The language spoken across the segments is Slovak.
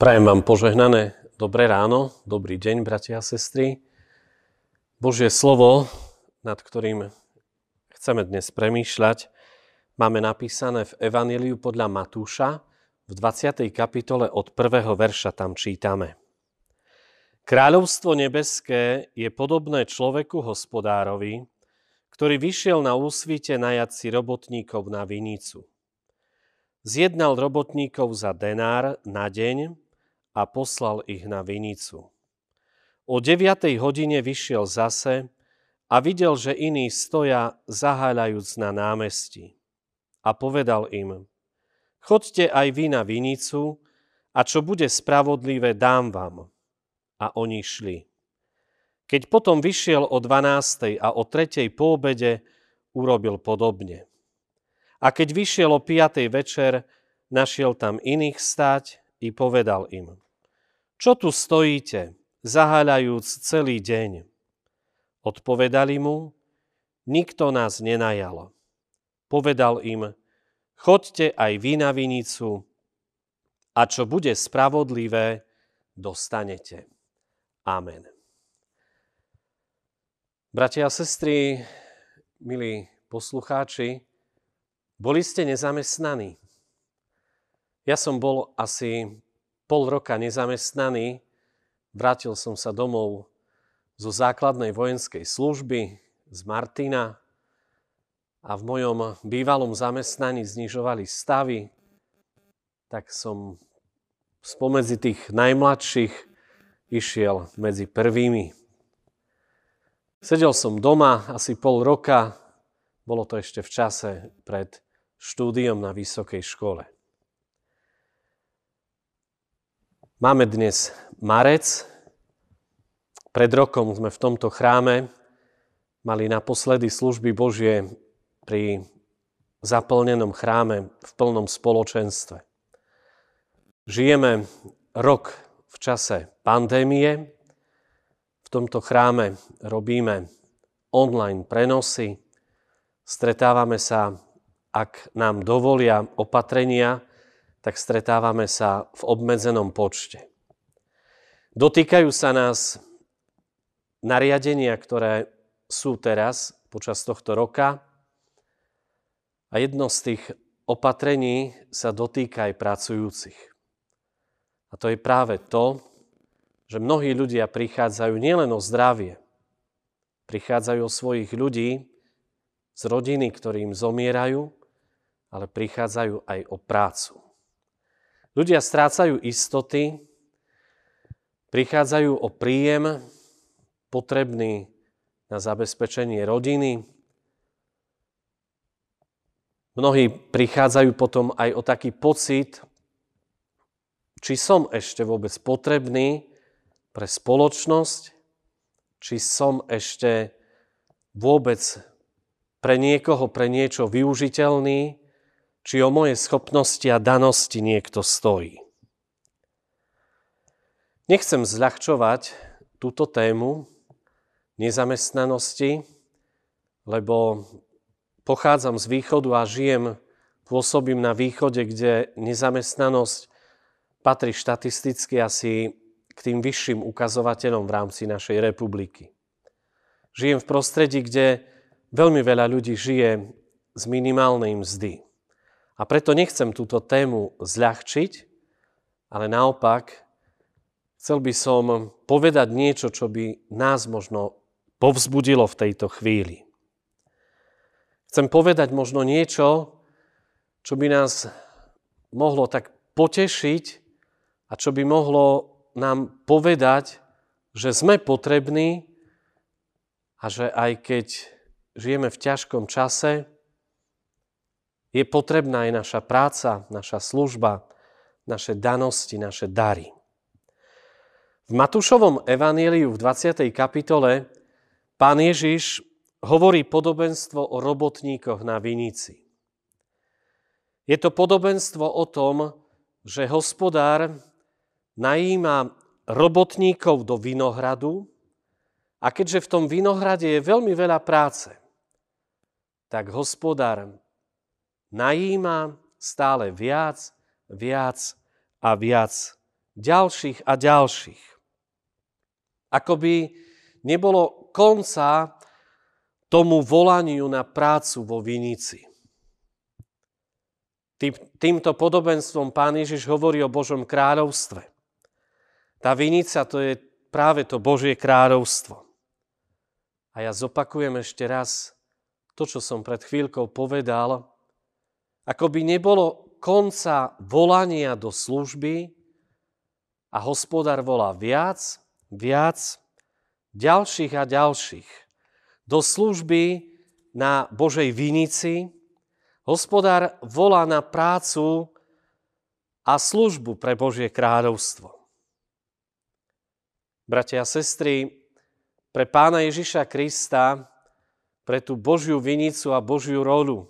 Prajem vám požehnané dobré ráno, dobrý deň, bratia a sestry. Božie slovo, nad ktorým chceme dnes premýšľať, máme napísané v Evaníliu podľa Matúša v 20. kapitole od 1. verša tam čítame. Kráľovstvo nebeské je podobné človeku hospodárovi, ktorý vyšiel na úsvite najať si robotníkov na vinicu. Zjednal robotníkov za denár na deň a poslal ich na vinicu. O 9. hodine vyšiel zase a videl, že iní stoja zaháľajúc na námestí. A povedal im, chodte aj vy na vinicu a čo bude spravodlivé, dám vám. A oni šli. Keď potom vyšiel o 12. a o 3. po obede, urobil podobne. A keď vyšiel o 5. večer, našiel tam iných stať i povedal im, čo tu stojíte, zaháľajúc celý deň? Odpovedali mu, nikto nás nenajal. Povedal im, choďte aj vy na vinicu a čo bude spravodlivé, dostanete. Amen. Bratia a sestry, milí poslucháči, boli ste nezamestnaní? Ja som bol asi pol roka nezamestnaný, vrátil som sa domov zo základnej vojenskej služby z Martina a v mojom bývalom zamestnaní znižovali stavy, tak som spomedzi tých najmladších išiel medzi prvými. Sedel som doma asi pol roka, bolo to ešte v čase pred štúdiom na vysokej škole. Máme dnes marec. Pred rokom sme v tomto chráme mali naposledy služby Božie pri zaplnenom chráme v plnom spoločenstve. Žijeme rok v čase pandémie. V tomto chráme robíme online prenosy. Stretávame sa, ak nám dovolia opatrenia, tak stretávame sa v obmedzenom počte. Dotýkajú sa nás nariadenia, ktoré sú teraz počas tohto roka a jedno z tých opatrení sa dotýka aj pracujúcich. A to je práve to, že mnohí ľudia prichádzajú nielen o zdravie, prichádzajú o svojich ľudí z rodiny, ktorým zomierajú, ale prichádzajú aj o prácu. Ľudia strácajú istoty, prichádzajú o príjem potrebný na zabezpečenie rodiny. Mnohí prichádzajú potom aj o taký pocit, či som ešte vôbec potrebný pre spoločnosť, či som ešte vôbec pre niekoho, pre niečo využiteľný, či o moje schopnosti a danosti niekto stojí. Nechcem zľahčovať túto tému nezamestnanosti, lebo pochádzam z východu a žijem, pôsobím na východe, kde nezamestnanosť patrí štatisticky asi k tým vyšším ukazovateľom v rámci našej republiky. Žijem v prostredí, kde veľmi veľa ľudí žije z minimálnej mzdy. A preto nechcem túto tému zľahčiť, ale naopak chcel by som povedať niečo, čo by nás možno povzbudilo v tejto chvíli. Chcem povedať možno niečo, čo by nás mohlo tak potešiť a čo by mohlo nám povedať, že sme potrební a že aj keď žijeme v ťažkom čase, je potrebná aj naša práca, naša služba, naše danosti, naše dary. V Matúšovom evaníliu v 20. kapitole pán Ježiš hovorí podobenstvo o robotníkoch na vinici. Je to podobenstvo o tom, že hospodár najíma robotníkov do vinohradu a keďže v tom vinohrade je veľmi veľa práce, tak hospodár najíma stále viac, viac a viac ďalších a ďalších. Ako by nebolo konca tomu volaniu na prácu vo Vinici. Tým, týmto podobenstvom pán Ježiš hovorí o Božom kráľovstve. Tá vinica to je práve to Božie kráľovstvo. A ja zopakujem ešte raz to, čo som pred chvíľkou povedal. Ako by nebolo konca volania do služby a hospodár volá viac, viac, ďalších a ďalších. Do služby na Božej vinici, Hospodár volá na prácu a službu pre Božie kráľovstvo. Bratia a sestry, pre pána Ježiša Krista, pre tú Božiu vinicu a Božiu rolu,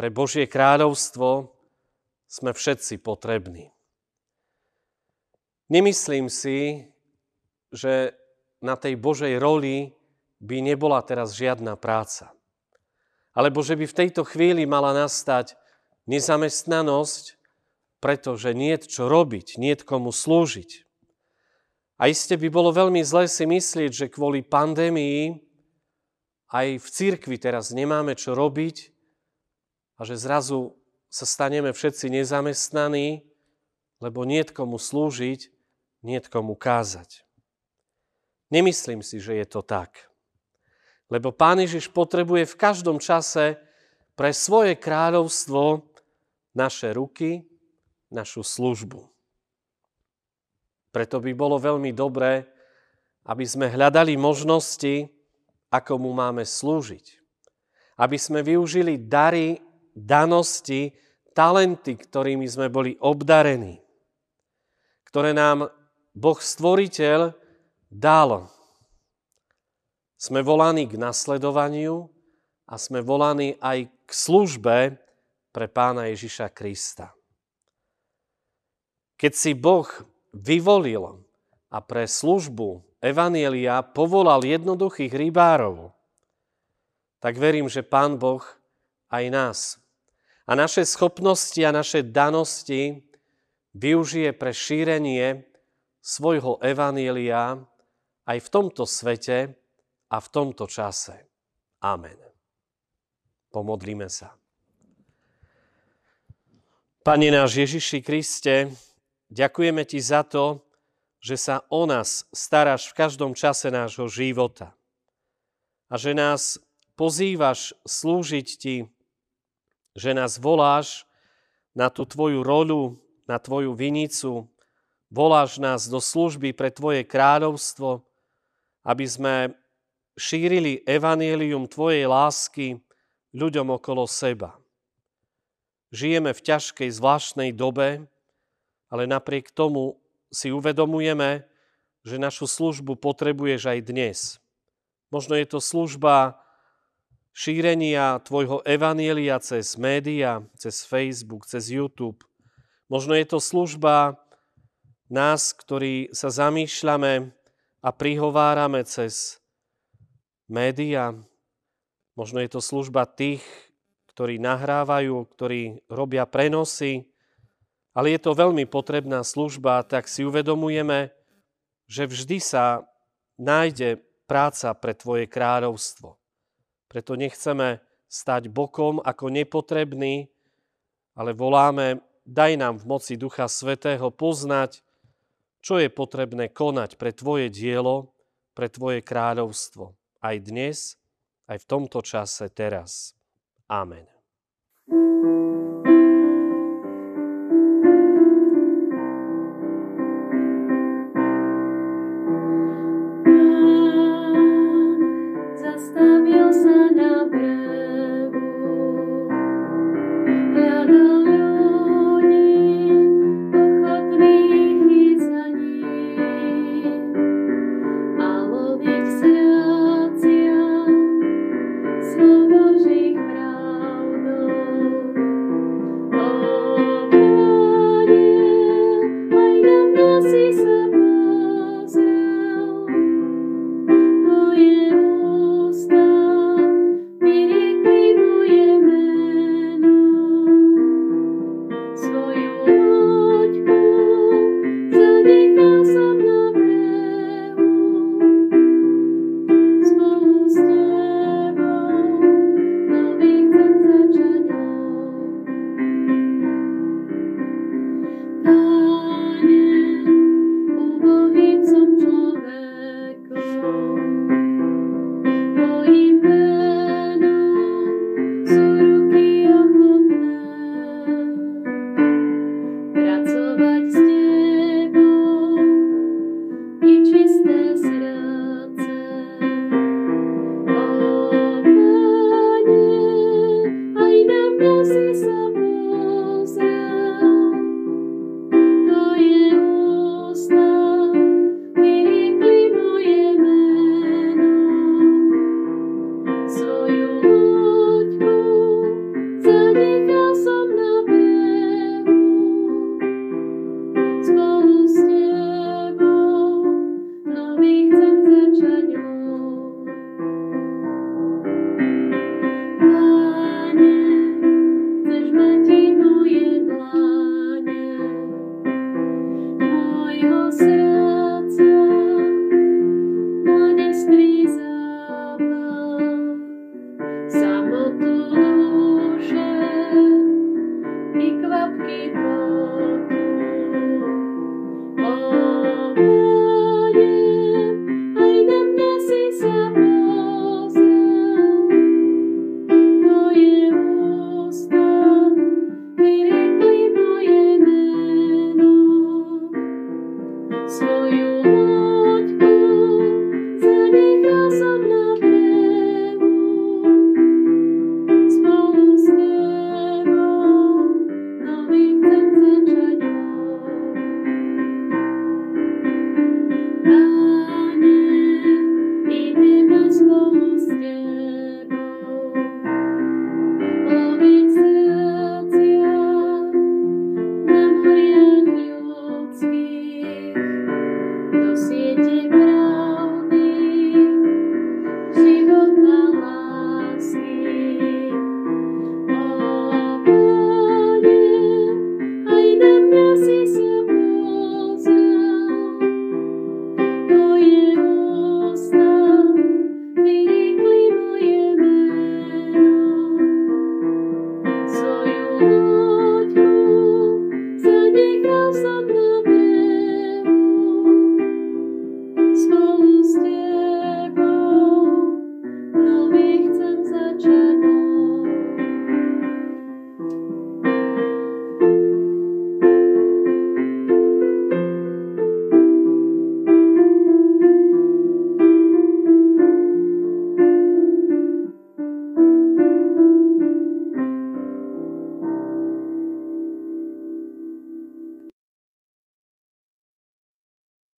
pre Božie kráľovstvo sme všetci potrební. Nemyslím si, že na tej Božej roli by nebola teraz žiadna práca alebo že by v tejto chvíli mala nastať nezamestnanosť, pretože nie čo robiť, nie komu slúžiť. A iste by bolo veľmi zlé si myslieť, že kvôli pandémii aj v cirkvi teraz nemáme čo robiť a že zrazu sa staneme všetci nezamestnaní, lebo nie komu slúžiť, nie komu kázať. Nemyslím si, že je to tak. Lebo Pán Ježiš potrebuje v každom čase pre svoje kráľovstvo naše ruky, našu službu. Preto by bolo veľmi dobré, aby sme hľadali možnosti, ako mu máme slúžiť. Aby sme využili dary, danosti, talenty, ktorými sme boli obdarení. Ktoré nám Boh Stvoriteľ dal sme volaní k nasledovaniu a sme volaní aj k službe pre pána Ježiša Krista. Keď si Boh vyvolil a pre službu Evanielia povolal jednoduchých rybárov, tak verím, že Pán Boh aj nás a naše schopnosti a naše danosti využije pre šírenie svojho Evanielia aj v tomto svete, a v tomto čase. Amen. Pomodlíme sa. Pane náš Ježiši Kriste, ďakujeme Ti za to, že sa o nás staráš v každom čase nášho života a že nás pozývaš slúžiť Ti, že nás voláš na tú Tvoju rolu, na Tvoju vinicu, voláš nás do služby pre Tvoje kráľovstvo, aby sme šírili evanielium Tvojej lásky ľuďom okolo seba. Žijeme v ťažkej zvláštnej dobe, ale napriek tomu si uvedomujeme, že našu službu potrebuješ aj dnes. Možno je to služba šírenia Tvojho evanielia cez média, cez Facebook, cez YouTube. Možno je to služba nás, ktorí sa zamýšľame a prihovárame cez média, možno je to služba tých, ktorí nahrávajú, ktorí robia prenosy, ale je to veľmi potrebná služba, tak si uvedomujeme, že vždy sa nájde práca pre Tvoje kráľovstvo. Preto nechceme stať bokom ako nepotrebný, ale voláme, daj nám v moci Ducha Svetého poznať, čo je potrebné konať pre Tvoje dielo, pre Tvoje kráľovstvo aj dnes, aj v tomto čase teraz. Amen.